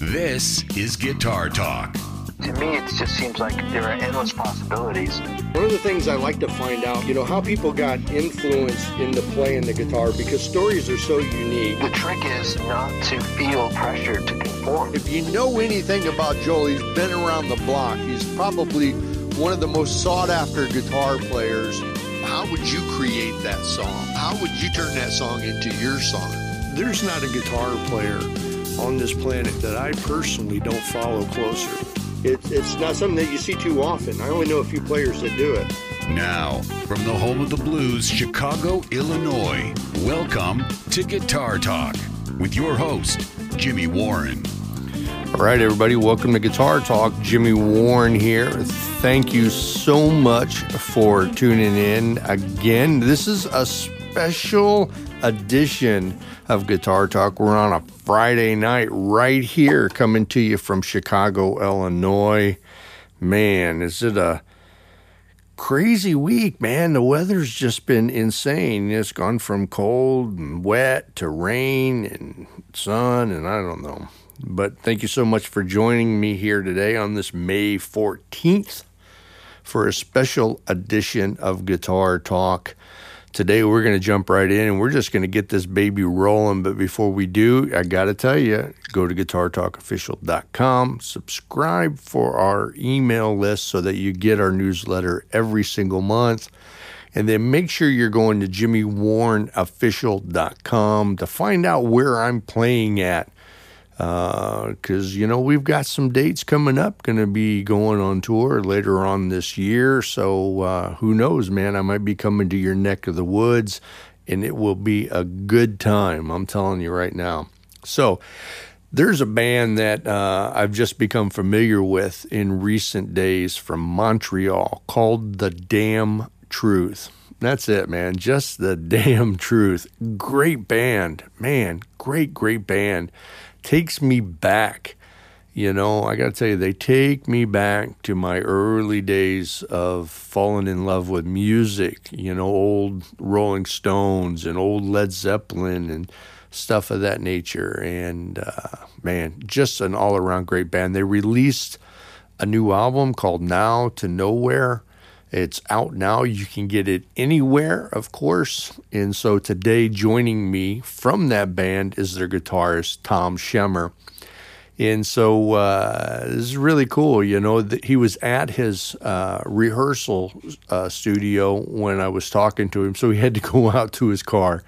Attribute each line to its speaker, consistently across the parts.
Speaker 1: This is Guitar Talk.
Speaker 2: To me, it just seems like there are endless possibilities.
Speaker 3: One of the things I like to find out, you know, how people got influence into playing the guitar because stories are so unique.
Speaker 2: The trick is not to feel pressured to conform.
Speaker 3: If you know anything about Joel, he's been around the block. He's probably one of the most sought after guitar players.
Speaker 4: How would you create that song? How would you turn that song into your song?
Speaker 3: There's not a guitar player on this planet that I personally don't follow closer. It's, it's not something that you see too often. I only know a few players that do it.
Speaker 1: Now, from the home of the blues, Chicago, Illinois, welcome to Guitar Talk with your host, Jimmy Warren.
Speaker 3: All right, everybody, welcome to Guitar Talk. Jimmy Warren here. Thank you so much for tuning in again. This is a special edition of Guitar Talk. We're on a Friday night right here coming to you from Chicago, Illinois. Man, is it a crazy week, man? The weather's just been insane. It's gone from cold and wet to rain and sun, and I don't know. But thank you so much for joining me here today on this May 14th for a special edition of Guitar Talk. Today, we're going to jump right in and we're just going to get this baby rolling. But before we do, I got to tell you go to guitartalkofficial.com, subscribe for our email list so that you get our newsletter every single month. And then make sure you're going to jimmywarrenofficial.com to find out where I'm playing at because uh, you know we've got some dates coming up going to be going on tour later on this year. So uh, who knows man? I might be coming to your neck of the woods and it will be a good time i'm telling you right now. So there's a band that uh, i've just become familiar with in recent days from montreal called the damn truth. That's it man. Just the damn truth. Great band. Man great great band takes me back. You know, I got to tell you, they take me back to my early days of falling in love with music, you know, old Rolling Stones and old Led Zeppelin and stuff of that nature. And uh, man, just an all around great band. They released a new album called Now or Nowhere. It's out now. You can get it anywhere, of course. And so today, joining me from that band is their guitarist, Tom Shemer. And so uh, this is really cool. You know, he was at his uh, rehearsal uh, studio when I was talking to him. So he had to go out to his car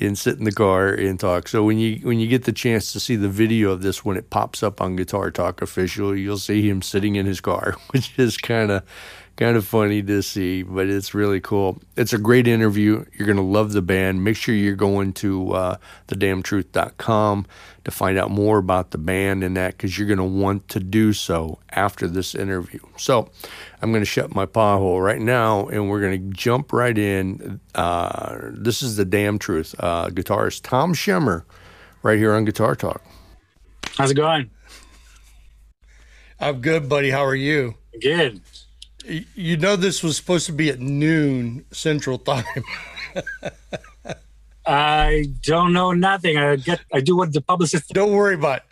Speaker 3: and sit in the car and talk. So when you when you get the chance to see the video of this when it pops up on Guitar Talk official, you'll see him sitting in his car, which is kind of kind of funny to see, but it's really cool. It's a great interview. You're going to love the band. Make sure you're going to uh, thedamntruth.com to find out more about the band and that because you're going to want to do so after this interview. So I'm going to shut my pothole right now and we're going to jump right in. Uh, this is the damn truth. Uh, guitarist Tom Shemer right here on Guitar Talk.
Speaker 5: How's it going?
Speaker 3: I'm good, buddy. How are you?
Speaker 5: Good.
Speaker 3: You know, this was supposed to be at noon Central Time.
Speaker 5: I don't know nothing. I get. I do what the publicist.
Speaker 3: Don't worry about. It.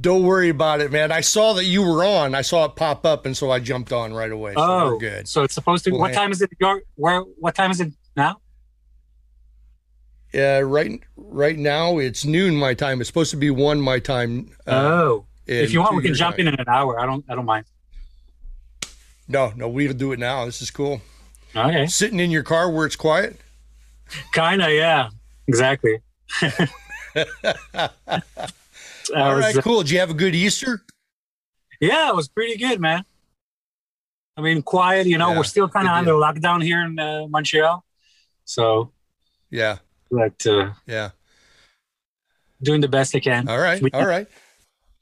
Speaker 3: Don't worry about it, man. I saw that you were on. I saw it pop up, and so I jumped on right away. So
Speaker 5: oh,
Speaker 3: good.
Speaker 5: So it's supposed to. We'll what time is it? Your where? What time is it now?
Speaker 3: Yeah, right. Right now it's noon my time. It's supposed to be one my time.
Speaker 5: Uh, oh, if you want, we can jump time. in in an hour. I don't. I don't mind.
Speaker 3: No, no, we'll do it now. This is cool.
Speaker 5: Okay.
Speaker 3: Sitting in your car where it's quiet?
Speaker 5: Kinda, yeah. Exactly.
Speaker 3: All right, cool. Did you have a good Easter?
Speaker 5: Yeah, it was pretty good, man. I mean, quiet. You know, yeah, we're still kind of under lockdown here in uh, Montreal, so
Speaker 3: yeah.
Speaker 5: But uh,
Speaker 3: yeah,
Speaker 5: doing the best I can.
Speaker 3: All right, all right.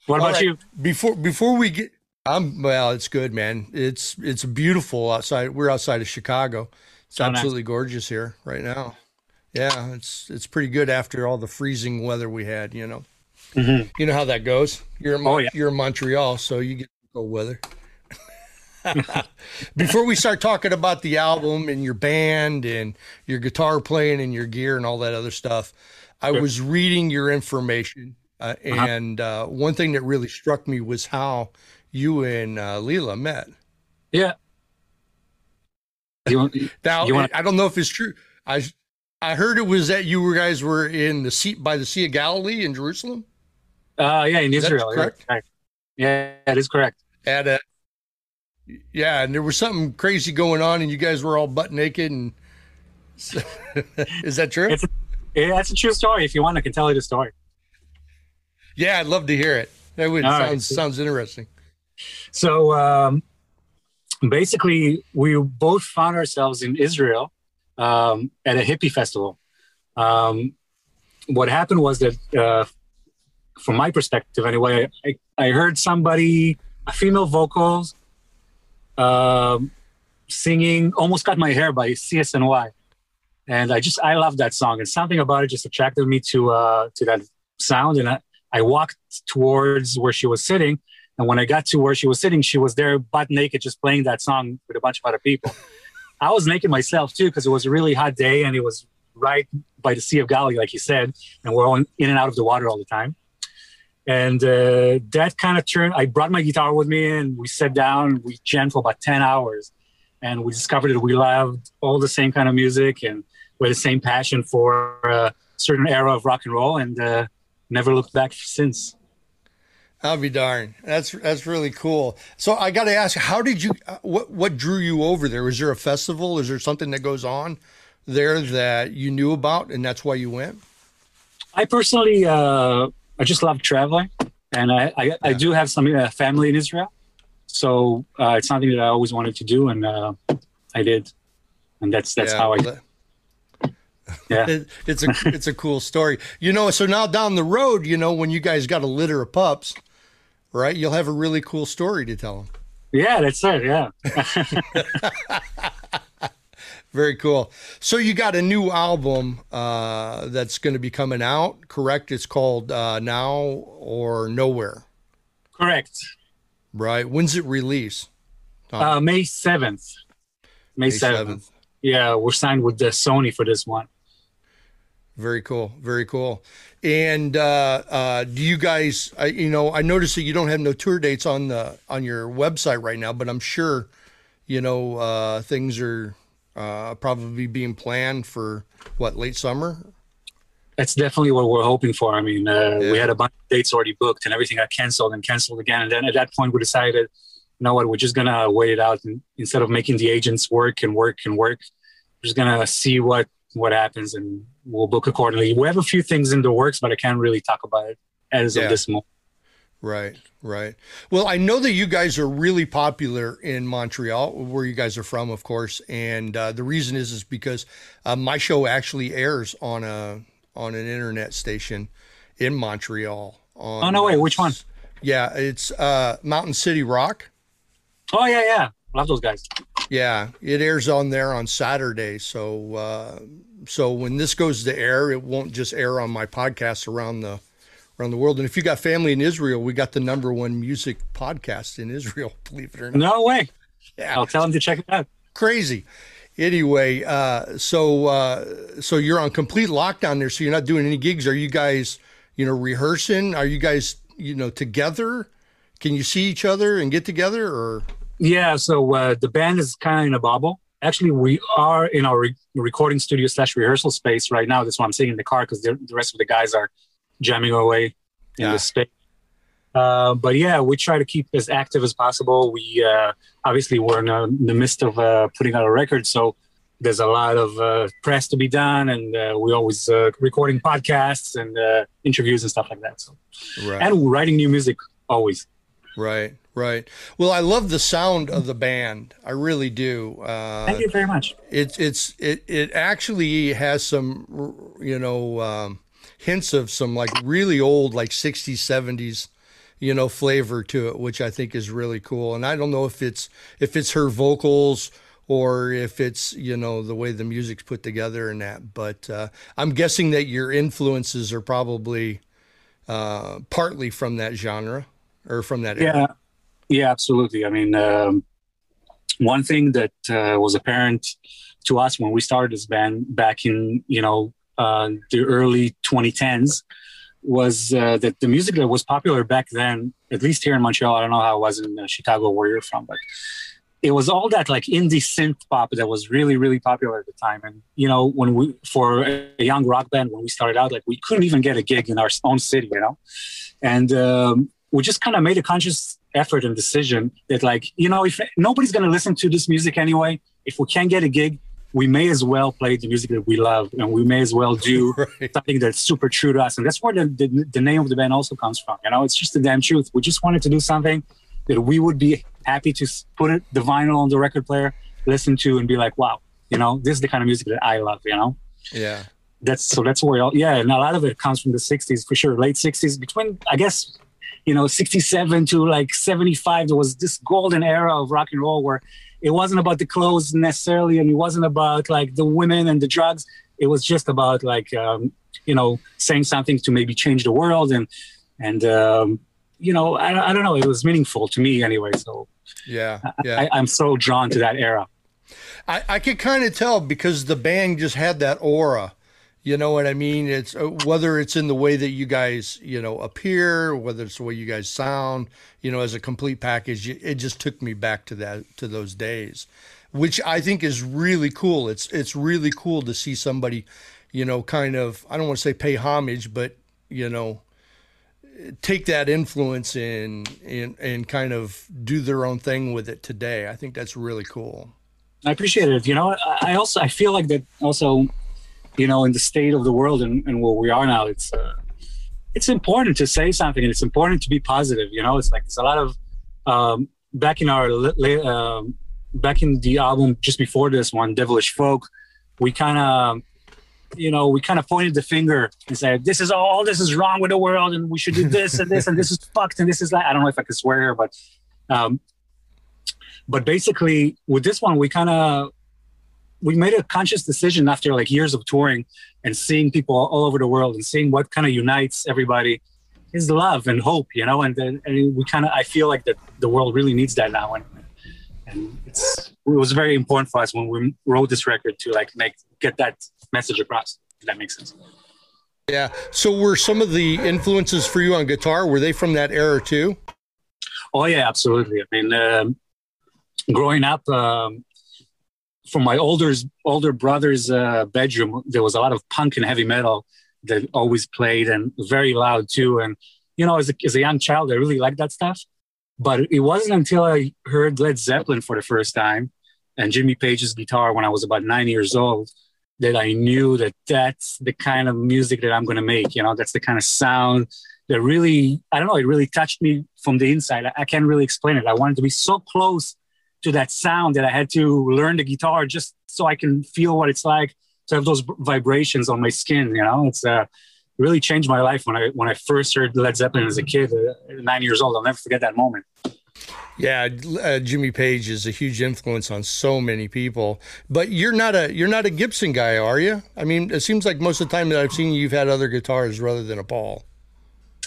Speaker 5: What all about right. you?
Speaker 3: Before before we get I'm well. It's good, man. It's it's beautiful outside. We're outside of Chicago. It's oh, absolutely nice. gorgeous here right now. Yeah, it's it's pretty good after all the freezing weather we had. You know, mm-hmm. you know how that goes. You're in, oh, yeah. you're in Montreal, so you get cold weather. Before we start talking about the album and your band and your guitar playing and your gear and all that other stuff, I sure. was reading your information uh, uh-huh. and uh, one thing that really struck me was how you and uh, Lee-la met.
Speaker 5: Yeah.
Speaker 3: You want, now, you want, I don't know if it's true. I I heard it was that you guys were in the sea by the Sea of Galilee in Jerusalem.
Speaker 5: Uh, yeah, in Israel.
Speaker 3: correct.
Speaker 5: Yeah, yeah, that is correct.
Speaker 3: At a, yeah, and there was something crazy going on, and you guys were all butt naked. And is that true?
Speaker 5: It's a, yeah, that's a true story. If you want, I can tell you the story.
Speaker 3: Yeah, I'd love to hear it. That would sounds right. sounds interesting.
Speaker 5: So um, basically, we both found ourselves in Israel um, at a hippie festival. Um, what happened was that, uh, from my perspective anyway, I, I heard somebody, a female vocals, uh, singing "Almost Cut My Hair" by CSNY, and I just I love that song, and something about it just attracted me to uh, to that sound. And I, I walked towards where she was sitting, and when I got to where she was sitting, she was there butt naked, just playing that song with a bunch of other people. I was naked myself too because it was a really hot day and it was right by the Sea of Galilee, like you said, and we're all in and out of the water all the time. And uh, that kind of turned. I brought my guitar with me and we sat down. We jammed for about ten hours, and we discovered that we loved all the same kind of music and we had the same passion for a certain era of rock and roll, and uh, never looked back since.
Speaker 3: I'll be darned. That's that's really cool. So I got to ask, how did you? Uh, what what drew you over there? Was there a festival? Is there something that goes on there that you knew about, and that's why you went?
Speaker 5: I personally, uh, I just love traveling, and I I, yeah. I do have some uh, family in Israel, so uh, it's something that I always wanted to do, and uh, I did, and that's that's yeah, how I.
Speaker 3: yeah it, it's a it's a cool story you know so now down the road you know when you guys got a litter of pups right? You'll have a really cool story to tell them.
Speaker 5: Yeah, that's it. Yeah.
Speaker 3: Very cool. So you got a new album uh, that's going to be coming out, correct? It's called uh, Now or Nowhere.
Speaker 5: Correct.
Speaker 3: Right. When's it release?
Speaker 5: Uh, May seventh. May seventh. Yeah, we're signed with the Sony for this one.
Speaker 3: Very cool. Very cool. And uh, uh, do you guys? I, you know, I noticed that you don't have no tour dates on the on your website right now, but I'm sure, you know, uh, things are uh, probably being planned for what late summer.
Speaker 5: That's definitely what we're hoping for. I mean, uh, yeah. we had a bunch of dates already booked, and everything got canceled and canceled again. And then at that point, we decided, you know what, we're just gonna wait it out, and instead of making the agents work and work and work, we're just gonna see what what happens and we'll book accordingly. We have a few things in the works, but I can't really talk about it as yeah. of this moment.
Speaker 3: Right, right. Well, I know that you guys are really popular in Montreal, where you guys are from, of course. And uh, the reason is is because uh, my show actually airs on a on an internet station in Montreal. On,
Speaker 5: oh no way! Which one?
Speaker 3: Yeah, it's uh, Mountain City Rock.
Speaker 5: Oh yeah, yeah. Love those guys.
Speaker 3: Yeah, it airs on there on Saturday. So uh, so when this goes to air, it won't just air on my podcast around the around the world. And if you got family in Israel, we got the number one music podcast in Israel. Believe it or not.
Speaker 5: No way. Yeah, I'll tell them to check it out.
Speaker 3: Crazy. Anyway, uh, so uh, so you're on complete lockdown there. So you're not doing any gigs. Are you guys, you know, rehearsing? Are you guys, you know, together? Can you see each other and get together or?
Speaker 5: Yeah, so uh, the band is kind of in a bubble. Actually, we are in our re- recording studio slash rehearsal space right now. That's why I'm sitting in the car because the rest of the guys are jamming away in yeah. the space. Uh, but yeah, we try to keep as active as possible. We uh, obviously we're in, in, the midst of uh, putting out a record, so there's a lot of uh, press to be done, and uh, we always uh, recording podcasts and interviews and stuff like that. So, right. and writing new music always.
Speaker 3: Right, right. Well, I love the sound of the band. I really do.
Speaker 5: Uh, Thank you very much.
Speaker 3: It's it's it it actually has some you know um, hints of some like really old like 60s 70s you know flavor to it, which I think is really cool. And I don't know if it's if it's her vocals or if it's you know the way the music's put together and that. But uh, I'm guessing that your influences are probably uh, partly from that genre or from that
Speaker 5: era? yeah absolutely. I mean um, one thing that uh, was apparent to us when we started this band back in you know uh, the early 2010s was uh, that the music that was popular back then, at least here in Montreal, I don't know how it was in uh, Chicago where you're from, but it was all that like indie synth pop that was really really popular at the time. And you know when we for a young rock band when we started out like we couldn't even get a gig in our own city you know? And um, we just kind of made a conscious effort and decision that like you know if nobody's going to listen to this music anyway if we can't get a gig we may as well play the music that we love and we may as well do right. something that's super true to us and that's where the, the, the name of the band also comes from you know it's just the damn truth we just wanted to do something that we would be happy to put it, the vinyl on the record player, listen to, and be like, wow, you know, this is the kind of music that I love, you know?
Speaker 3: Yeah.
Speaker 5: That's so that's where, all, yeah, and a lot of it comes from the 60s for sure, late 60s, between, I guess, you know, 67 to like 75, there was this golden era of rock and roll where it wasn't about the clothes necessarily, and it wasn't about like the women and the drugs. It was just about like, um, you know, saying something to maybe change the world and, and, um, you know, I, I don't know. It was meaningful to me anyway. So
Speaker 3: yeah, yeah.
Speaker 5: I, am so drawn to that era.
Speaker 3: I, I could kind of tell because the band just had that aura. You know what I mean? It's uh, whether it's in the way that you guys, you know, appear, whether it's the way you guys sound, you know, as a complete package. It just took me back to that to those days, which I think is really cool. It's it's really cool to see somebody, you know, kind of I don't want to say pay homage, but you know, take that influence and, and and kind of do their own thing with it today. I think that's really cool.
Speaker 5: I appreciate it. You know, I also I feel like that also, you know, in the state of the world and, and where we are now, it's uh, it's important to say something and it's important to be positive. You know, it's like there's a lot of um, back in our uh, back in the album just before this one, Devilish Folk, we kind of you know, we kind of pointed the finger and said, "This is all. This is wrong with the world, and we should do this and this and this is fucked and this is like." I don't know if I can swear, but, um, but basically with this one, we kind of we made a conscious decision after like years of touring and seeing people all over the world and seeing what kind of unites everybody is love and hope, you know. And then and we kind of I feel like that the world really needs that now, and and it's it was very important for us when we wrote this record to like make get that message across. If that makes sense.
Speaker 3: Yeah. So were some of the influences for you on guitar were they from that era too?
Speaker 5: Oh yeah, absolutely. I mean, um, growing up um, from my older older brother's uh, bedroom, there was a lot of punk and heavy metal that always played and very loud too. And you know, as a, as a young child, I really liked that stuff. But it wasn't until I heard Led Zeppelin for the first time and Jimmy Page's guitar when I was about nine years old that I knew that that's the kind of music that I'm going to make. You know, that's the kind of sound that really, I don't know, it really touched me from the inside. I, I can't really explain it. I wanted to be so close to that sound that I had to learn the guitar just so I can feel what it's like to have those vibrations on my skin. You know, it's uh, really changed my life when I when I first heard Led Zeppelin as a kid, uh, nine years old. I'll never forget that moment.
Speaker 3: Yeah, uh, Jimmy Page is a huge influence on so many people. But you're not a you're not a Gibson guy, are you? I mean, it seems like most of the time that I've seen you, you've had other guitars rather than a Paul.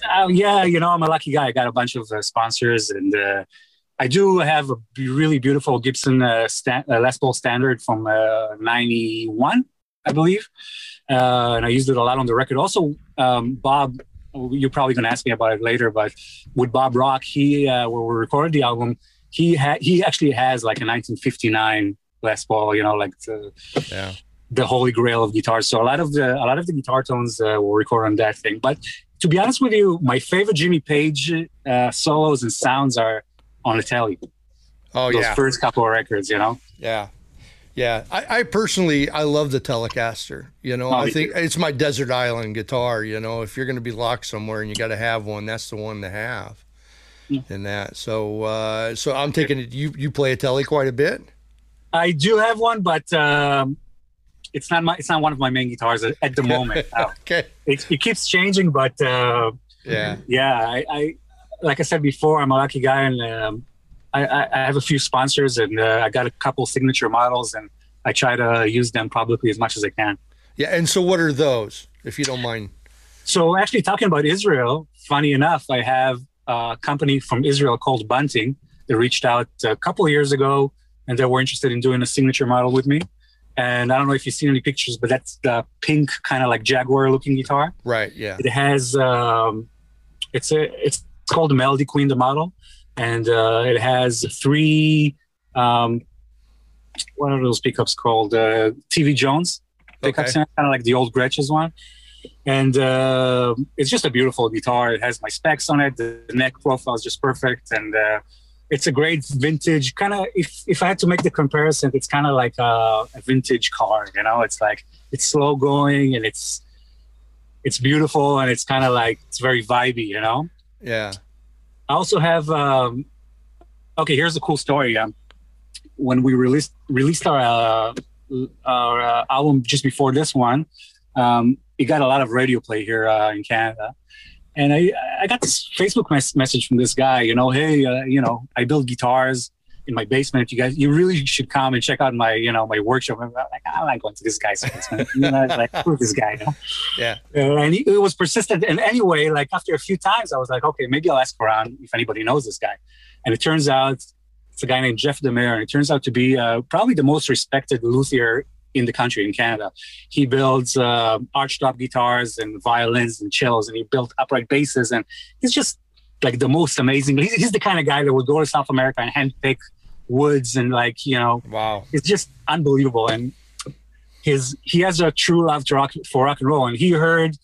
Speaker 5: Uh, yeah, you know, I'm a lucky guy. I got a bunch of uh, sponsors, and uh, I do have a really beautiful Gibson uh, sta- uh, Les Paul Standard from '91, I believe, and I used it a lot on the record. Also, um, Bob you're probably going to ask me about it later, but with Bob Rock, he uh, where we recorded the album, he had he actually has like a 1959 Les Paul, you know, like the yeah. the holy grail of guitars. So a lot of the a lot of the guitar tones uh, were recorded on that thing. But to be honest with you, my favorite Jimmy Page uh, solos and sounds are on the telly.
Speaker 3: Oh
Speaker 5: Those
Speaker 3: yeah,
Speaker 5: first couple of records, you know.
Speaker 3: Yeah, yeah, I, I, personally I love the Telecaster. You know, oh, I think it's my desert island guitar. You know, if you're going to be locked somewhere and you got to have one, that's the one to have. Yeah. And that, so uh, so I'm taking it. You you play a Tele quite a bit.
Speaker 5: I do have one, but um, it's not my it's not one of my main guitars at, at the moment.
Speaker 3: okay,
Speaker 5: it, it, keeps changing, but uh,
Speaker 3: yeah,
Speaker 5: yeah. I, I, like I said before, I'm a lucky guy, and um, I, I, have a few sponsors and uh, I got a couple signature models and I try to use them publicly as much as I can.
Speaker 3: Yeah. And so what are those, if you don't mind?
Speaker 5: So actually talking about Israel, funny enough, I have a company from Israel called Bunting. They reached out a couple of years ago and they were interested in doing a signature model with me. and I don't know if you've seen any pictures, but that's the pink kind of like Jaguar looking guitar.
Speaker 3: Right. Yeah.
Speaker 5: It has um, it's a it's called the Melody Queen, the model, and uh, it has three um, what are those pickups called? Uh, TV Jones pickups,
Speaker 3: Okay.
Speaker 5: kind of like the old Gretsch's one. And uh, it's just a beautiful guitar. It has my specs on it. The neck profile is just perfect, and uh, it's a great vintage kind of. If if I had to make the comparison, it's kind of like a, a vintage car. You know, it's like it's slow going and it's it's beautiful and it's kind of like it's very vibey. You know.
Speaker 3: Yeah.
Speaker 5: I also have. Um, okay, here's a cool story. Um, when we released released our uh, our uh, album just before this one, um, it got a lot of radio play here uh, in Canada, and I I got this Facebook mes- message from this guy. You know, hey, uh, you know, I build guitars in my basement. You guys, you really should come and check out my you know my workshop. I'm like, I'm not going to this guy's basement. you know, like who's this guy? You know?
Speaker 3: Yeah.
Speaker 5: Uh, and he, it was persistent. And anyway, like after a few times, I was like, okay, maybe I'll ask around if anybody knows this guy. And it turns out it's a guy named Jeff Demare, and it turns out to be uh, probably the most respected luthier in the country in Canada. He builds uh, archtop guitars and violins and cellos, and he built upright basses, and he's just like the most amazing. He's, he's the kind of guy that would go to South America and handpick woods and like you know
Speaker 3: Wow.
Speaker 5: it's just unbelievable and his he has a true love to rock for rock and roll and he heard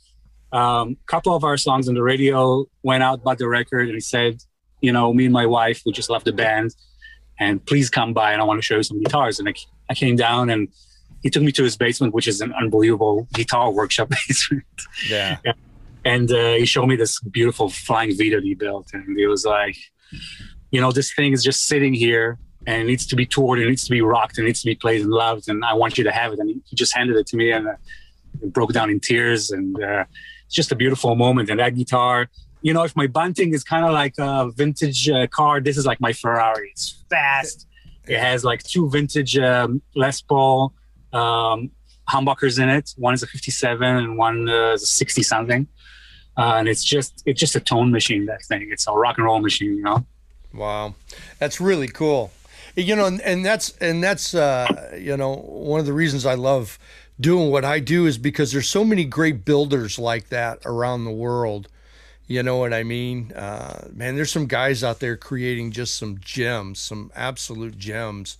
Speaker 5: um, a couple of our songs on the radio went out bought the record and he said you know me and my wife we just love the band and please come by and i want to show you some guitars and I, I came down and he took me to his basement which is an unbelievable guitar workshop basement
Speaker 3: Yeah.
Speaker 5: And uh, he showed me this beautiful flying Vita that he built, and he was like, you know, this thing is just sitting here and it needs to be toured, it needs to be rocked, it needs to be played and loved, and I want you to have it. And he, just handed it to me, and uh, broke down in tears, and uh, it's just a beautiful moment. And that guitar, you know, if my bunting is kind of like a vintage uh, car, this is like my Ferrari. It's fast. It has like two vintage um, Les Paul um, humbuckers in it. One is a 57 and one is a 60 something. Uh, and it's just it's just a tone machine. That thing. It's a rock and roll machine. You know.
Speaker 3: Wow, that's really cool. You know, and, and that's and that's uh, you know one of the reasons I love doing what I do is because there's so many great builders like that around the world. You know what I mean? Uh, man, there's some guys out there creating just some gems, some absolute gems,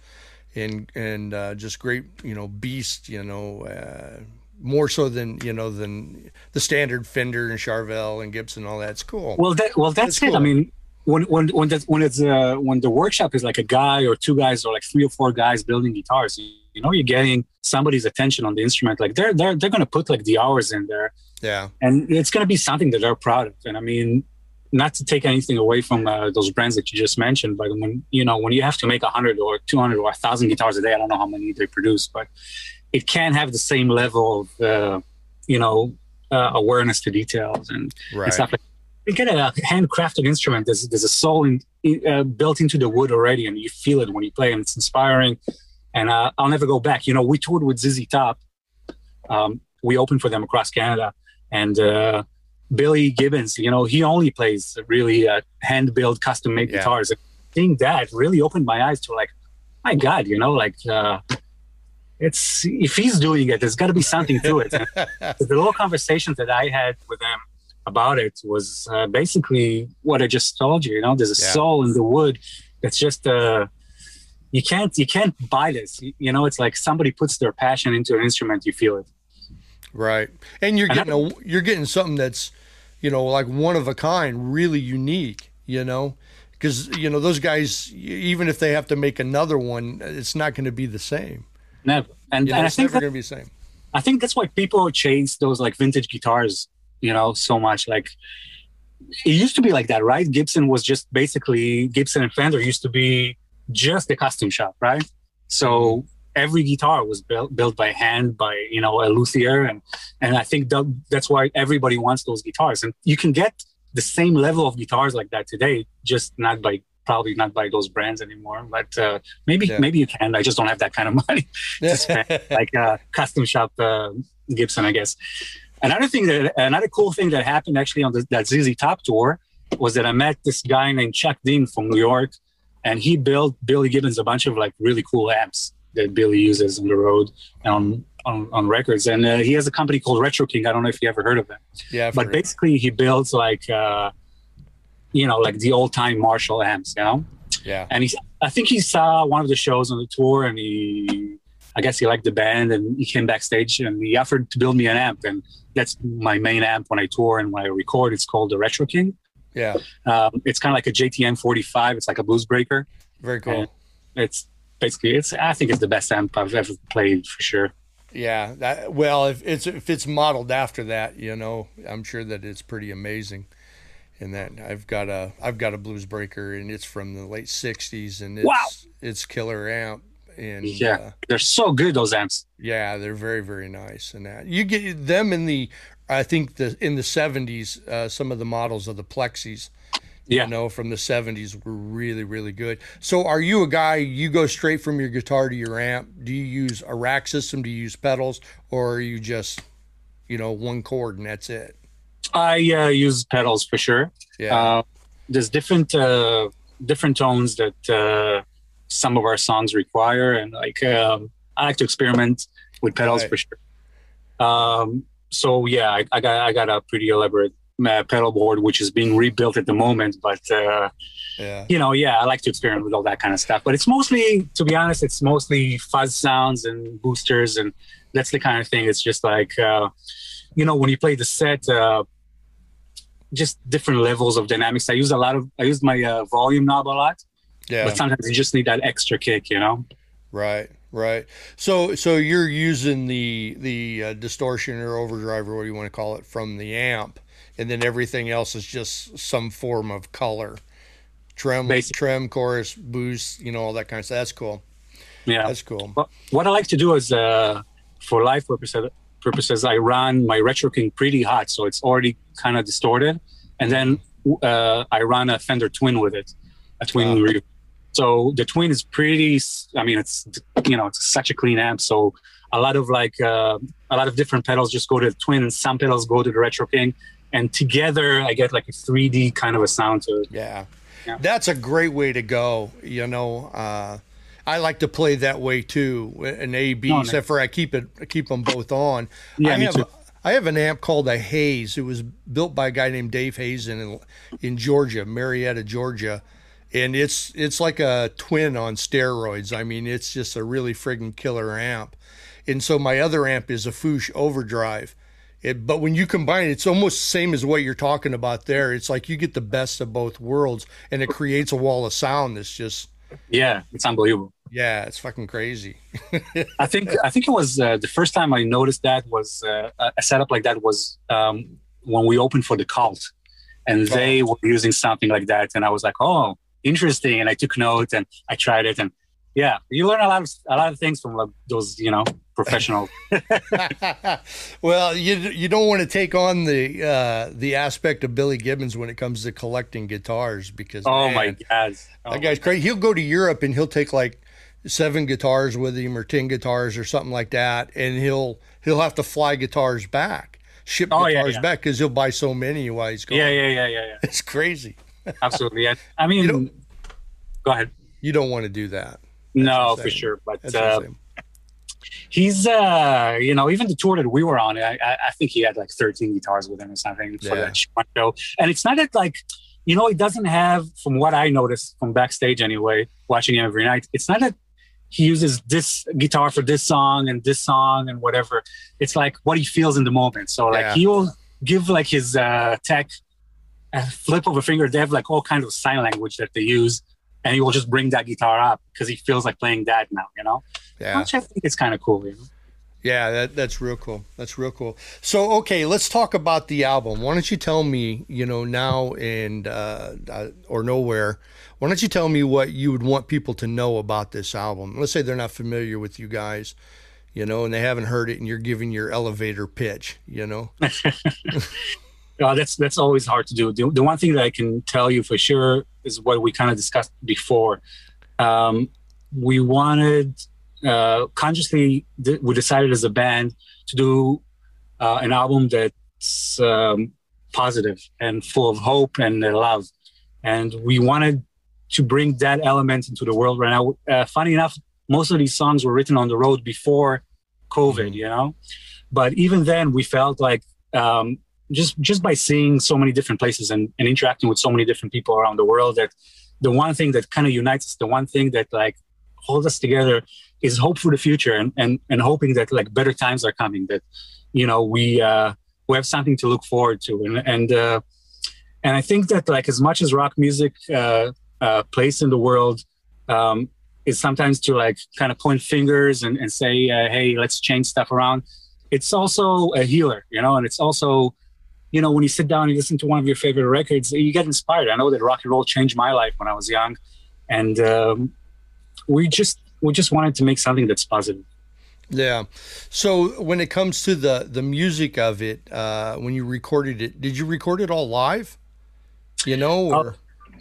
Speaker 3: and and uh, just great, you know, beast. You know, uh, more so than you know than the standard Fender and Charvel and Gibson. All that's cool.
Speaker 5: Well, that well that's,
Speaker 3: That's
Speaker 5: it. I mean, when when when that when it's uh, when the workshop is like a guy or two guys or like three or four guys building guitars, you, you know, you're getting somebody's attention on the instrument. Like they're they're they're gonna put like the hours in there,
Speaker 3: yeah,
Speaker 5: and it's gonna be something that they're proud of. And I mean. Not to take anything away from uh, those brands that you just mentioned, but when you know when you have to make a hundred or two hundred or a thousand guitars a day, I don't know how many they produce, but it can have the same level of uh, you know uh, awareness to details and,
Speaker 3: right.
Speaker 5: and stuff like you get a handcrafted instrument. There's, there's a soul in, uh, built into the wood already and you feel it when you play and it's inspiring. And uh, i'll never go back. You know we toured with ZZ top um, we opened for them across canada and uh, billy gibbons you know he only plays really uh, hand built custom made
Speaker 3: Yeah.
Speaker 5: guitars seeing that really opened my eyes to like my god you know like uh, it's if he's doing it there's got to be something to it the little conversations that I had with them about it was uh, basically what I just told you. You know, there's a
Speaker 3: Yeah.
Speaker 5: soul in the wood that's just uh, you can't you can't buy this. You, you know, it's like somebody puts their passion into an instrument, you feel it.
Speaker 3: Right. And you're
Speaker 5: I-
Speaker 3: getting a you're getting something that's, you know, like one of a kind, really unique, you know? Cuz you know, those guys even if they have to make another one, it's not going to be the same.
Speaker 5: Never. And,
Speaker 3: You know,
Speaker 5: and I
Speaker 3: it's
Speaker 5: think
Speaker 3: never going to be the same.
Speaker 5: I think that's why people chase those like vintage guitars, you know, so much. Like it used to be like that, right? Gibson was just basically Gibson and Fender used to be just a custom shop, right? So mm-hmm. Every guitar was built built by hand by you know a luthier, and and I think that, that's why everybody wants those guitars. And you can get the same level of guitars like that today, just not by probably not by those brands anymore. But uh, maybe
Speaker 3: Yeah.
Speaker 5: maybe you can. I just don't have that kind of money to spend like a custom shop uh, Gibson, I guess. Another thing that another cool thing that happened actually on the, that ZZ Top tour was that I met this guy named Chuck Dean from New York, and he built Billy Gibbons a bunch of like really cool amps that Billy uses on the road on on, on records. And uh, he has a company called Retro King. I don't know if you ever heard of it.
Speaker 3: Yeah, I've
Speaker 5: but
Speaker 3: of it.
Speaker 5: basically he builds like uh, you know like the old time Marshall amps, you know.
Speaker 3: yeah,
Speaker 5: And he, I think he saw one of the shows on the tour, and he, I guess he liked the band, and he came backstage and he offered to build me an amp, and that's my main amp when I tour and when I record. It's called the Retro King.
Speaker 3: yeah,
Speaker 5: Um, it's kind of like a JTM 45. It's like a blues breaker.
Speaker 3: very cool.
Speaker 5: And it's basically, it's. I think it's the best amp I've ever played for sure.
Speaker 3: Yeah, that, well, if it's if it's modeled after that, you know, I'm sure that it's pretty amazing. And that I've got a I've got a blues breaker, and it's from the late '60s, and it's
Speaker 5: Wow.
Speaker 3: it's killer amp, and
Speaker 5: Yeah.
Speaker 3: uh,
Speaker 5: They're so good those amps.
Speaker 3: yeah, they're very very nice. And that you get them in the I think the in the '70s, uh, some of the models of the Plexis,
Speaker 5: Yeah.
Speaker 3: you know, from the '70s were really really good. So, are you a guy? You go straight from your guitar to your amp? Do you use a rack system? Do you use pedals, or are you just, you know, one chord and that's it?
Speaker 5: I uh, use pedals for sure.
Speaker 3: Yeah,
Speaker 5: Uh, there's different uh, different tones that uh, some of our songs require, and like um, I like to experiment with pedals
Speaker 3: Right.
Speaker 5: for sure. Um, so yeah, I, I got I got a pretty elaborate uh, pedal board which is being rebuilt at the moment, but uh,
Speaker 3: yeah,
Speaker 5: you know, yeah, I like to experiment with all that kind of stuff. But it's mostly, to be honest, it's mostly fuzz sounds and boosters, and that's the kind of thing. It's just like, uh, you know, when you play the set, uh, just different levels of dynamics. I use a lot of, I use my uh, volume knob a lot,
Speaker 3: yeah.
Speaker 5: but sometimes you just need that extra kick, you know?
Speaker 3: Right, right. So, so you're using the the uh, distortion or overdrive or what do you want to call it from the amp, and then everything else is just some form of color, trim,
Speaker 5: Basic.
Speaker 3: trim, chorus, boost, you know, all that kind of stuff. That's cool.
Speaker 5: Yeah.
Speaker 3: That's cool.
Speaker 5: But what I like to do is, uh, for live purposes, purposes, I run my Retro King pretty hot, so it's already kind of distorted, and then uh, I run a Fender Twin with it, a Twin.
Speaker 3: Wow.
Speaker 5: So the Twin is pretty. I mean, it's you know, it's such a clean amp. So a lot of like uh, a lot of different pedals just go to the Twin, and some pedals go to the Retro King, and together I get like a 3D kind of a sound to it.
Speaker 3: Yeah.
Speaker 5: Yeah.
Speaker 3: That's a great way to go. You know, uh, I like to play that way too. An A B,
Speaker 5: Oh, nice.
Speaker 3: except for I keep it, I keep them both on.
Speaker 5: Yeah,
Speaker 3: I
Speaker 5: me
Speaker 3: have,
Speaker 5: too.
Speaker 3: I have an amp called a Hayes. It was built by a guy named Dave Hayes in in Georgia, Marietta, Georgia, and it's it's like a twin on steroids. I mean, it's just a really friggin' killer amp. And so my other amp is a Fuchs Overdrive. It, but when you combine it, it's almost the same as what you're talking about there. It's like you get the best of both worlds, and it creates a wall of sound that's just
Speaker 5: Yeah, it's unbelievable.
Speaker 3: yeah, it's fucking crazy.
Speaker 5: I think I think it was uh, the first time I noticed that was uh, a setup like that was um, when we opened for the cult, and they were using something like that, and I was like, oh, interesting, and I took note and I tried it, and yeah, you learn a lot of a lot of things from like, those you know professional.
Speaker 3: well, you you don't want to take on the uh, the aspect of Billy Gibbons when it comes to collecting guitars because
Speaker 5: oh my god, oh
Speaker 3: that guy's crazy. He'll go to Europe and he'll take like seven guitars with him or ten guitars or something like that, and he'll he'll have to fly guitars back, ship
Speaker 5: Oh,
Speaker 3: guitars
Speaker 5: yeah.
Speaker 3: back because he'll buy so many while he's gone.
Speaker 5: yeah, yeah, yeah, yeah, yeah,
Speaker 3: It's crazy.
Speaker 5: absolutely. Yeah. I mean, go ahead.
Speaker 3: You don't want to do that.
Speaker 5: No, for sure, but uh, he's uh you know even the tour that we were on I, I think he had like 13 guitars with him or something for
Speaker 3: Yeah.
Speaker 5: that show. And it's not that like you know he doesn't have from what I noticed from backstage anyway watching him every night it's not that he uses this guitar for this song and this song and whatever. It's like what he feels in the moment. So like
Speaker 3: Yeah.
Speaker 5: he will give like his uh tech a flip of a finger. They have like all kinds of sign language that they use and he will just bring that guitar up because he feels like playing that now you know
Speaker 3: Yeah.
Speaker 5: which I think is kind of cool. You know?
Speaker 3: Yeah, that, that's real cool. That's real cool. So, okay, let's talk about the album. Why don't you tell me, you know, now and uh, uh, or nowhere? Why don't you tell me what you would want people to know about this album? Let's say they're not familiar with you guys, you know, and they haven't heard it, and you're giving your elevator pitch, you know.
Speaker 5: Uh, that's that's always hard to do. The, the one thing that I can tell you for sure is what we kind of discussed before. Um, we wanted uh, consciously th- we decided as a band to do uh, an album that's um, positive and full of hope and love, and we wanted to bring that element into the world right now. Uh, funny enough, most of these songs were written on the road before COVID, you know. But even then, we felt like um, just just by seeing so many different places and, and interacting with so many different people around the world that the one thing that kind of unites us, the one thing that like holds us together is hope for the future and, and, and hoping that like better times are coming, that, you know, we, uh, we have something to look forward to. And, and, uh, and I think that like as much as rock music, uh, uh, place in the world, um, is sometimes to like kind of point fingers and, and say, uh, Hey, let's change stuff around. It's also a healer, you know, and it's also, you know, when you sit down and listen to one of your favorite records, you get inspired. I know that rock and roll changed my life when I was young, and um, we just we just wanted to make something that's positive.
Speaker 3: Yeah. So when it comes to the the music of it, uh, when you recorded it, did you record it all live? You know, or
Speaker 5: uh,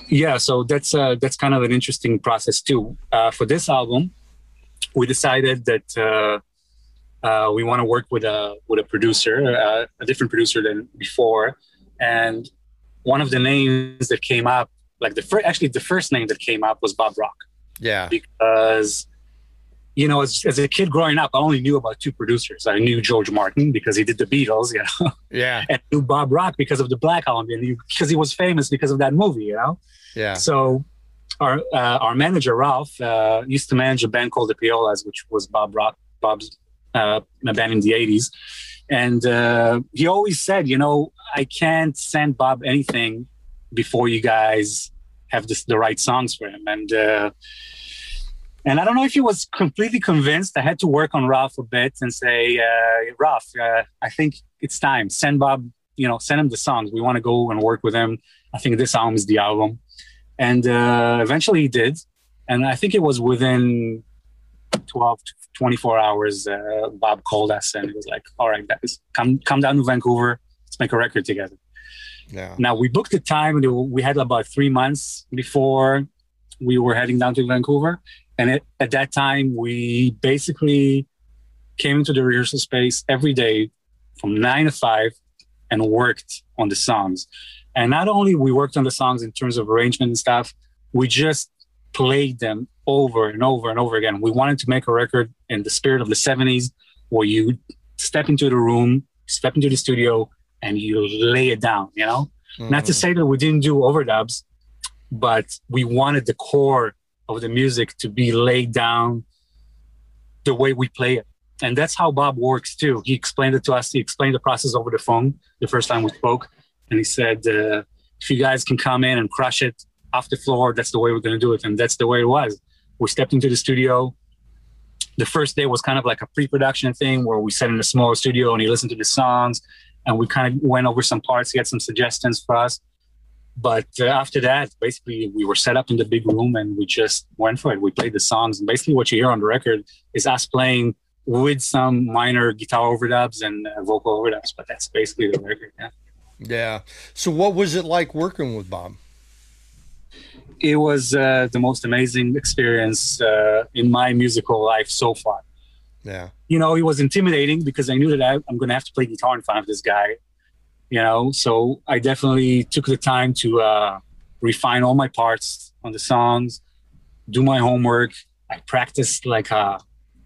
Speaker 5: yeah. So that's uh, that's kind of an interesting process too. Uh, for this album, we decided that uh, we want to work with a with a producer, uh, a different producer than before, and one of the names that came up, like the first, actually the first name that came up was Bob Rock.
Speaker 3: Yeah,
Speaker 5: because you know, as, as a kid growing up, I only knew about two producers. I knew George Martin because he did the Beatles, you know.
Speaker 3: Yeah.
Speaker 5: and knew Bob Rock because of the Black Album, and because he was famous because of that movie, you know.
Speaker 3: Yeah.
Speaker 5: So our uh, our manager Ralph uh, used to manage a band called the Payolas, which was Bob Rock Bob's uh, band in the 80s. And uh, he always said, you know, I can't send Bob anything before you guys have this, the right songs for him. And uh, and I don't know if he was completely convinced. I had to work on Ralph a bit and say, uh, Ralph, uh, I think it's time. Send Bob, you know, send him the songs. We want to go and work with him. I think this album is the album. And uh, eventually he did. And I think it was within 12 to 24 hours, uh, Bob called us and it was like, all right, guys, come, come down to Vancouver. Let's make a record together.
Speaker 3: Yeah.
Speaker 5: Now we booked the time and we had about three months before we were heading down to Vancouver. And it, at that time, we basically came into the rehearsal space every day from nine to five and worked on the songs. And not only we worked on the songs in terms of arrangement and stuff, we just played them over and over and over again. We wanted to make a record in the spirit of the 70s where you step into the room, step into the studio, and you lay it down, you know? Mm-hmm. Not to say that we didn't do overdubs, but we wanted the core of the music to be laid down the way we play it. And that's how Bob works too. He explained it to us. He explained the process over the phone the first time we spoke. And he said, uh, if you guys can come in and crush it off the floor, that's the way we're going to do it. And that's the way it was. We stepped into the studio. The first day was kind of like a pre production thing where we sat in a small studio and he listened to the songs and we kind of went over some parts. He had some suggestions for us. But uh, after that, basically, we were set up in the big room and we just went for it. We played the songs. And basically, what you hear on the record is us playing with some minor guitar overdubs and uh, vocal overdubs. But that's basically the record. Yeah.
Speaker 3: Yeah. So, what was it like working with Bob?
Speaker 5: It was uh, the most amazing experience uh, in my musical life so far.
Speaker 3: Yeah.
Speaker 5: You know, it was intimidating because I knew that I, I'm going to have to play guitar in front of this guy you know so i definitely took the time to uh, refine all my parts on the songs do my homework i practiced like a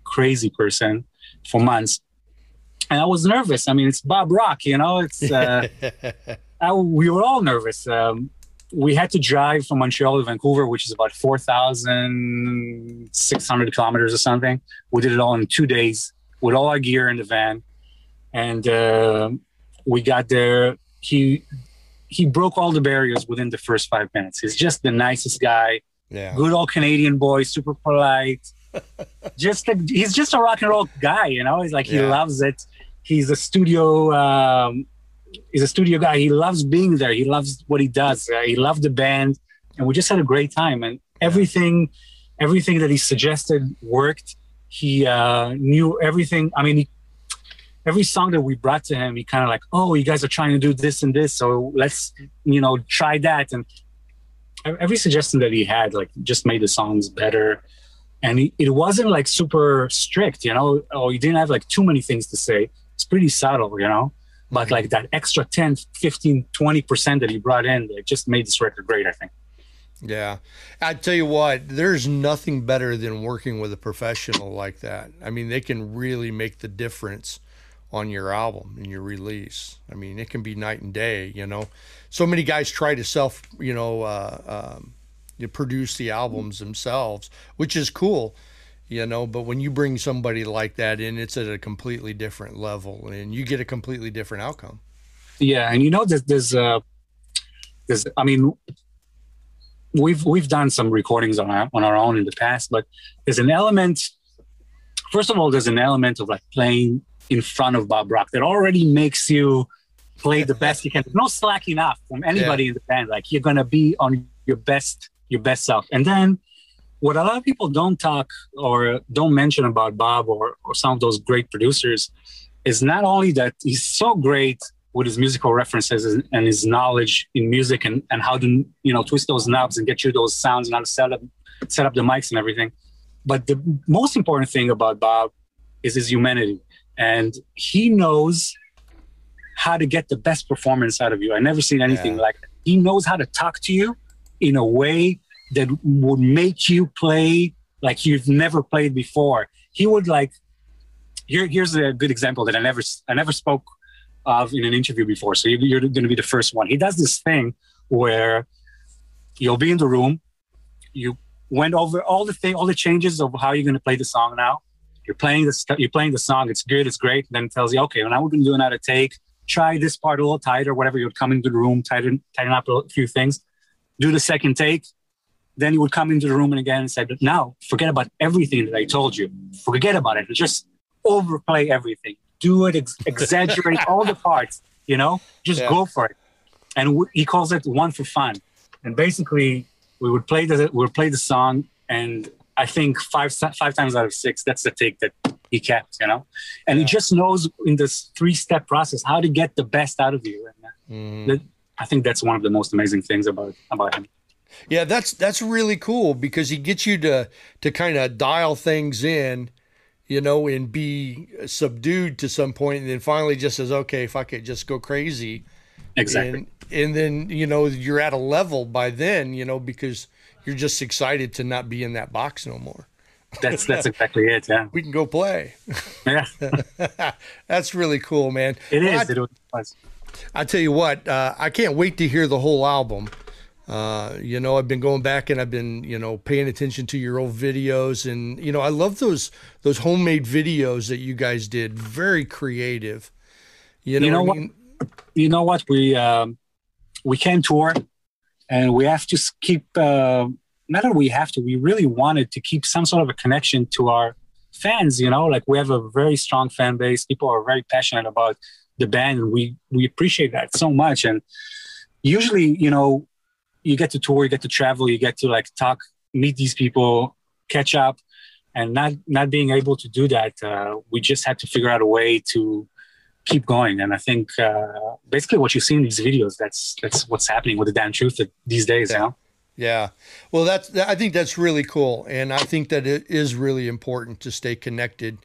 Speaker 5: crazy person for months and i was nervous i mean it's bob rock you know it's uh, I, we were all nervous um, we had to drive from montreal to vancouver which is about 4600 kilometers or something we did it all in two days with all our gear in the van and uh, we got there. He he broke all the barriers within the first five minutes. He's just the nicest guy.
Speaker 3: Yeah.
Speaker 5: Good old Canadian boy, super polite. just a, he's just a rock and roll guy, you know. He's like he
Speaker 3: Yeah.
Speaker 5: loves it. He's a studio. Um, he's a studio guy. He loves being there. He loves what he does. Uh, he loved the band, and we just had a great time. And everything, everything that he suggested worked. He uh, knew everything. I mean, he every song that we brought to him, he kind of like, oh, you guys are trying to do this and this, so let's, you know, try that. And every suggestion that he had, like, just made the songs better. And he, it wasn't like super strict, you know, or he didn't have like too many things to say. It's pretty subtle, you know, but like that extra 10, 15, 20% that he brought in, it just made this record great, I think.
Speaker 3: Yeah. I tell you what, there's nothing better than working with a professional like that. I mean, they can really make the difference on your album and your release. I mean, it can be night and day, you know. So many guys try to self, you know, uh, um, you produce the albums themselves, which is cool, you know, but when you bring somebody like that in, it's at a completely different level and you get a completely different outcome.
Speaker 5: Yeah, and you know there's there's uh there's I mean we've we've done some recordings on our on our own in the past, but there's an element first of all there's an element of like playing in front of Bob Rock that already makes you play the best you can. no slacking off from anybody yeah. in the band. Like you're gonna be on your best your best self. And then what a lot of people don't talk or don't mention about Bob or, or some of those great producers is not only that he's so great with his musical references and his knowledge in music and, and how to you know twist those knobs and get you those sounds and how to set up set up the mics and everything. But the most important thing about Bob is his humanity. And he knows how to get the best performance out of you. I never seen anything yeah. like that. He knows how to talk to you in a way that would make you play like you've never played before. He would like here. Here's a good example that I never I never spoke of in an interview before. So you're, going to be the first one. He does this thing where you'll be in the room, you went over all the thing, all the changes of how you're going to play the song now. You're playing the you're playing the song. It's good. It's great. then it tells you, okay, now we're going to do another take. Try this part a little tighter. Whatever you would come into the room, tighten tighten up a few things. Do the second take. Then he would come into the room and again and say, now forget about everything that I told you. Forget about it. Just overplay everything. Do it. Ex- exaggerate all the parts. You know, just yeah. go for it. And w- he calls it one for fun. And basically, we would play the we would play the song and I think five five times out of six, that's the take that he kept, you know. And yeah. he just knows in this three step process how to get the best out of you. And mm. that, I think that's one of the most amazing things about about him.
Speaker 3: Yeah, that's that's really cool because he gets you to to kind of dial things in, you know, and be subdued to some point, and then finally just says, "Okay, fuck it, just go crazy."
Speaker 5: Exactly.
Speaker 3: And, and then you know you're at a level by then, you know, because you're just excited to not be in that box no more.
Speaker 5: That's that's exactly it. Yeah,
Speaker 3: we can go play.
Speaker 5: Yeah,
Speaker 3: that's really cool, man.
Speaker 5: It well, is. I, it was.
Speaker 3: I tell you what, uh, I can't wait to hear the whole album. Uh, you know, I've been going back and I've been, you know, paying attention to your old videos, and you know, I love those those homemade videos that you guys did. Very creative.
Speaker 5: You know, you know what? Mean? You know what? We um, we came tour and we have to keep uh, not that we have to we really wanted to keep some sort of a connection to our fans you know like we have a very strong fan base people are very passionate about the band and we we appreciate that so much and usually you know you get to tour you get to travel you get to like talk meet these people catch up and not not being able to do that uh, we just had to figure out a way to keep going. And I think uh, basically what you see in these videos, that's that's what's happening with the damn truth these days.
Speaker 3: Yeah.
Speaker 5: You know?
Speaker 3: Yeah. Well, that's I think that's really cool, and I think that it is really important to stay connected.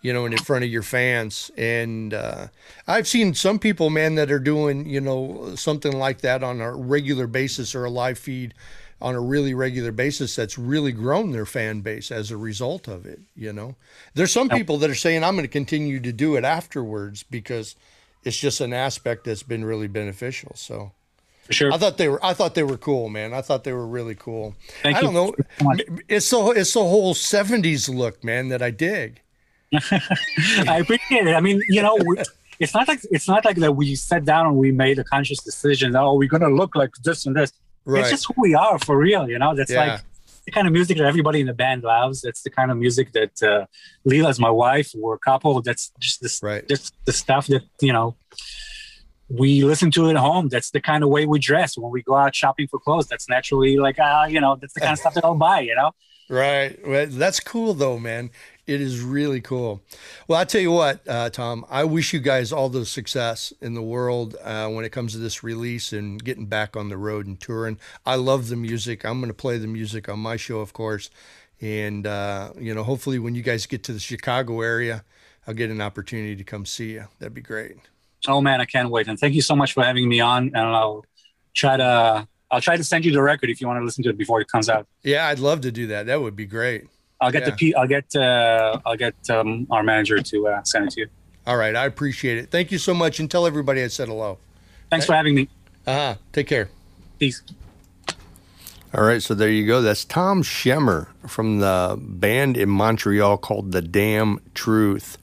Speaker 3: You know, and in front of your fans, and uh, I've seen some people, man, that are doing you know something like that on a regular basis or a live feed on a really regular basis that's really grown their fan base as a result of it you know? There's some people that are saying i'm going to continue to do it afterwards because it's just an aspect that's been really beneficial. So
Speaker 5: sure.
Speaker 3: I thought they were i thought they were cool man. I thought they were really cool.
Speaker 5: Thank
Speaker 3: i
Speaker 5: don't
Speaker 3: know. it's the it's the whole 70s look man that i dig
Speaker 5: i appreciate it i mean you know it's not like it's not like that we sat down and we made a conscious decision oh we're going to look like this and this Right. It's just who we are for real, you know. That's yeah. like the kind of music that everybody in the band loves. That's the kind of music that uh, Lee-la's my wife. We're a couple. That's just this, right. just the stuff that you know we listen to at home. That's the kind of way we dress when we go out shopping for clothes. That's naturally like, ah, uh, you know, that's the kind of stuff that I'll buy, you know?
Speaker 3: Right. Well, that's cool though, man. It is really cool. Well, I tell you what, uh, Tom, I wish you guys all the success in the world uh, when it comes to this release and getting back on the road and touring. I love the music. I'm going to play the music on my show, of course. And, uh, you know, hopefully when you guys get to the Chicago area, I'll get an opportunity to come see you. That'd be great.
Speaker 5: Oh, man, I can't wait. And thank you so much for having me on. And I'll try to I'll try to send you the record if you want to listen to it before it comes out.
Speaker 3: Yeah, I'd love to do that. That would be great.
Speaker 5: I'll get
Speaker 3: Yeah.
Speaker 5: the P. I'll get. Uh, I'll get um, our manager to uh, send it to you.
Speaker 3: All right, I appreciate it. Thank you so much, and tell everybody I said hello.
Speaker 5: Thanks for having me.
Speaker 3: Uh huh. Take care.
Speaker 5: Peace.
Speaker 3: All right, so there you go. That's Tom Shemer from the band in Montreal called The Damn Truth.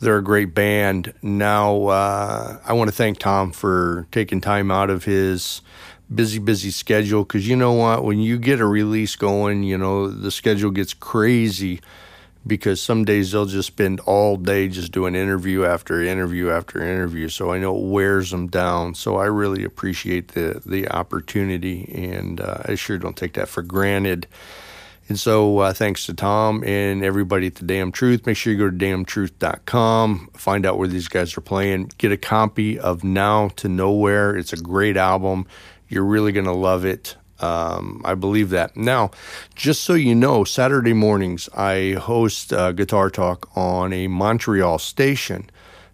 Speaker 3: They're a great band. Now, uh, I want to thank Tom for taking time out of his busy, busy schedule because you know what? When you get a release going, you know, the schedule gets crazy because some days they'll just spend all day just doing interview after interview after interview. So I know it wears them down. So I really appreciate the the opportunity, and uh, I sure don't take that for granted. And so uh, thanks to Tom and everybody at the Damn Truth. Make sure you go to damntruth.com, find out where these guys are playing, get a copy of Now or Nowhere. It's a great album. You're really going to love it. Um, I believe that. Now, just so you know, Saturday mornings I host uh, Guitar Talk on a Montreal station.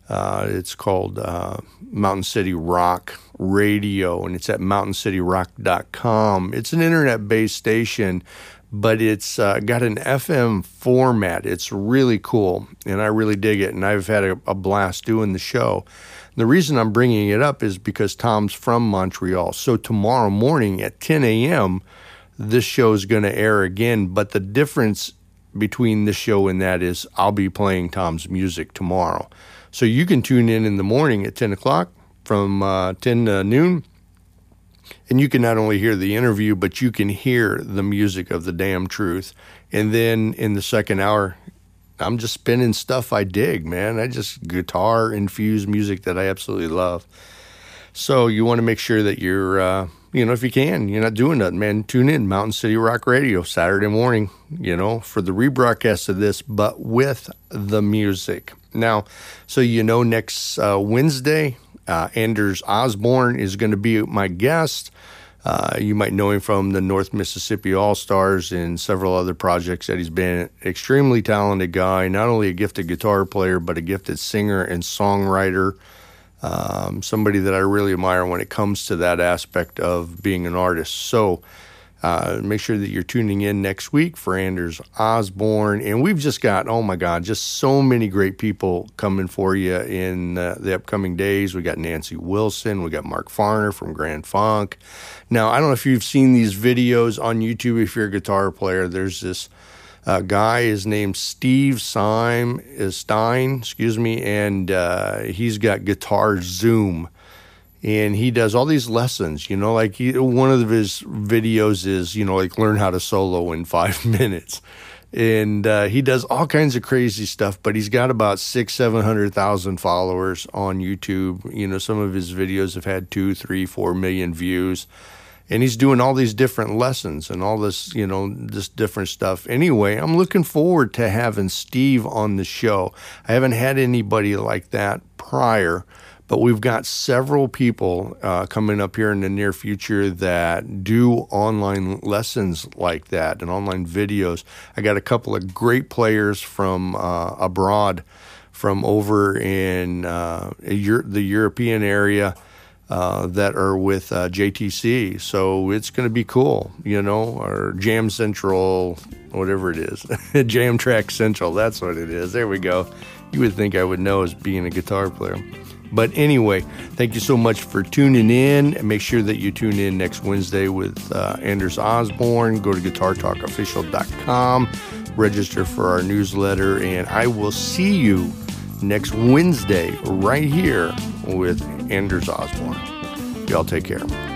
Speaker 3: Uh, it's called uh, Mountain City Rock Radio, and it's at mountaincityrock.com. It's an internet based station, but it's uh, got an FM format. It's really cool, and I really dig it, and I've had a, a blast doing the show. The reason I'm bringing it up is because Tom's from Montreal. So tomorrow morning at 10 a.m., this show is going to air again. But the difference between this show and that is I'll be playing Tom's music tomorrow. So you can tune in in the morning at 10 o'clock from uh, 10 to noon. And you can not only hear the interview, but you can hear the music of the damn truth. And then in the second hour, I'm just spinning stuff I dig, man. I just guitar infused music that I absolutely love. So you want to make sure that you're, uh, you know, if you can, you're not doing nothing, man. Tune in Mountain City Rock Radio Saturday morning, you know, for the rebroadcast of this, but with the music. Now, so you know, next uh, Wednesday, uh, Anders Osborne is going to be my guest. Uh, you might know him from the North Mississippi All Stars and several other projects that he's been. An extremely talented guy, not only a gifted guitar player, but a gifted singer and songwriter. Um, somebody that I really admire when it comes to that aspect of being an artist. So uh, make sure that you're tuning in next week for Anders Osborne. And we've just got, oh my God, just so many great people coming for you in uh, the upcoming days. We got Nancy Wilson, we got Mark Farner from Grand Funk. Now, I don't know if you've seen these videos on YouTube if you're a guitar player. There's this uh, guy is named Steve Syme, is Stine, excuse me, and uh, he's got Guitar Zoom and he does all these lessons. You know, like he, one of his videos is you know like learn how to solo in five minutes, and uh, he does all kinds of crazy stuff. But he's got about six, seven hundred thousand followers on YouTube. You know, some of his videos have had two, three, four million views. And he's doing all these different lessons and all this, you know, this different stuff. Anyway, I'm looking forward to having Steve on the show. I haven't had anybody like that prior but we've got several people uh, coming up here in the near future that do online lessons like that and online videos. I got a couple of great players from uh, abroad, from over in uh, the European area. Uh, that are with uh, JTC, so it's going to be cool, you know, or Jam Central, whatever it is, Jam Track Central. That's what it is. There we go. You would think I would know as being a guitar player. But anyway, thank you so much for tuning in. And make sure that you tune in next Wednesday with uh, Anders Osborne. Go to guitartalkofficial.com, register for our newsletter, and I will see you next Wednesday right here with Anders Osborne. Y'all take care.